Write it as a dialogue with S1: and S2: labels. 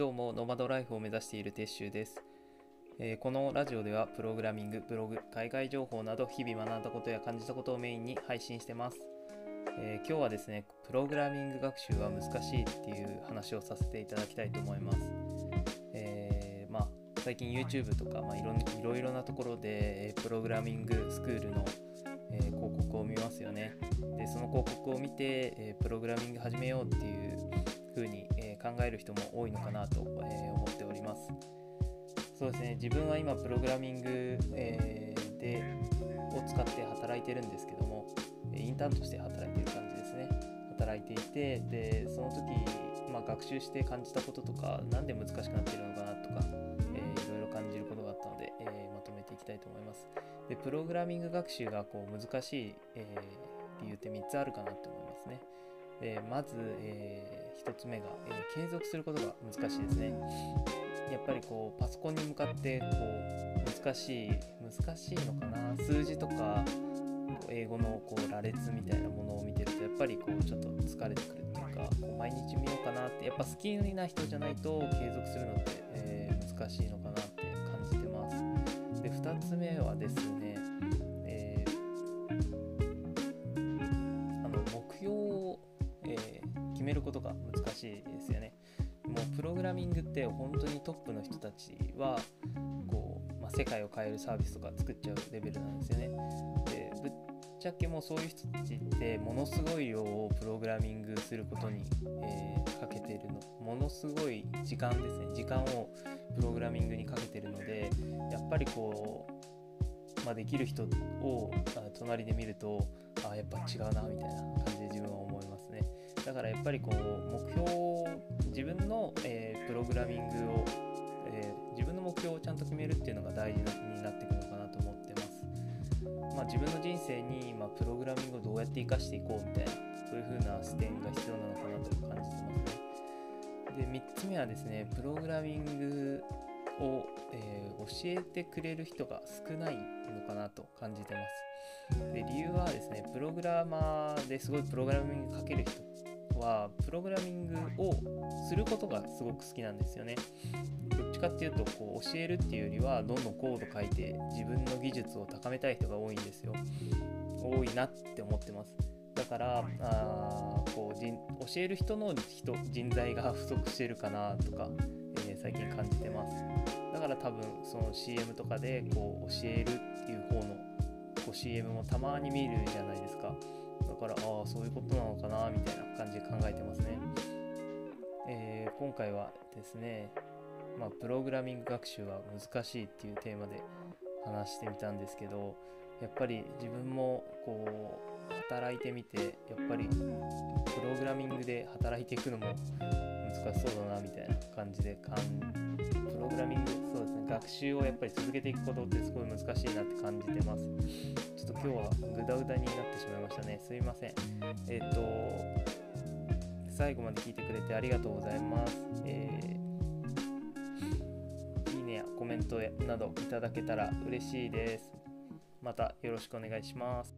S1: どうも、ノマドライフを目指している鉄舟です、えーこのラジオでは、プログラミング、ブログ、海外情報など、日々学んだことや感じたことをメインに配信してます。えー今日はですね、プログラミング学習は難しいっていう話をさせていただきたいと思います。えーまあ、最近 YouTube とか、まあ、いろんいろいろなところで、えプログラミングスクールの、えー広告を見ますよね。で、その広告を見て、えープログラミング始めようっていう風に、考える人も多いのかなと、え思っております。そうですね、自分は今プログラミング、えでを使って働いてるんですけども、インターンとして働いてる感じですね。働いていて、でその時、まあ、学習して感じたこととか、なんで難しくなってるのかなとか、えーいろいろ感じることがあったので、えーまとめていきたいと思います。でプログラミング学習がこう難しい、え理由って3つあるかなと思いますね。でまず、え1つ目が、えー継続することが難しいですね。やっぱりこうパソコンに向かってこう難しい難しいのかな数字とか英語のこう羅列みたいなものを見てるとやっぱりこうちょっと疲れてくるっていうかこう毎日見ようかなってやっぱ好きな人じゃないと継続するのって、えー難しいのかなって感じてます。で2つ目はですね、めることが難しいですよね。もうプログラミングって本当にトップの人たちはこう、まあ、世界を変えるサービスとか作っちゃうレベルなんですよね。でぶっちゃけもうそういう人たちってものすごい量をプログラミングすることに、えーかけてるのものすごい時間ですね時間をプログラミングにかけてるのでやっぱりこう、まあ、できる人を隣で見るとあやっぱ違うなみたいな感じで自分は思いますね。だからやっぱりこう目標を自分の、えープログラミングを、えー自分の目標をちゃんと決めるっていうのが大事になってくるのかなと思ってます。まあ、自分の人生に、まあ、プログラミングをどうやって活かしていこうみたいなそういう風な視点が必要なのかなと感じてますね。で3つ目はですねプログラミングを、えー教えてくれる人が少ないのかなと感じてます。で理由はですねプログラマーですごいプログラミングかける人はプログラミングをすることがすごく好きなんですよね。どっちかっていうとこう教えるっていうよりはどんどんコード書いて自分の技術を高めたい人が多いんですよ。多いなって思ってます。だからあこう人教える人の人人材が不足してるかなとか、えー最近感じてます。だから多分その CM とかでこう教えるっていう方のこう CM もたまに見るじゃないですか。だからああそういうことなのかなみたいな感じで考えてますね。えー今回はですね、まあ、プログラミング学習は難しいっていうテーマで話してみたんですけどやっぱり自分もこう働いてみてやっぱりプログラミングで働いていくのも難しそうだなみたいな感じでかんプログラミングそうですね。学習をやっぱり続けていくことってすごい難しいなって感じてます。ちょっと今日はグダグダになってしまいましたね。すいません。えっ、と最後まで聞いてくれてありがとうございます、えーいいねやコメントなどいただけたら嬉しいです。またよろしくお願いします。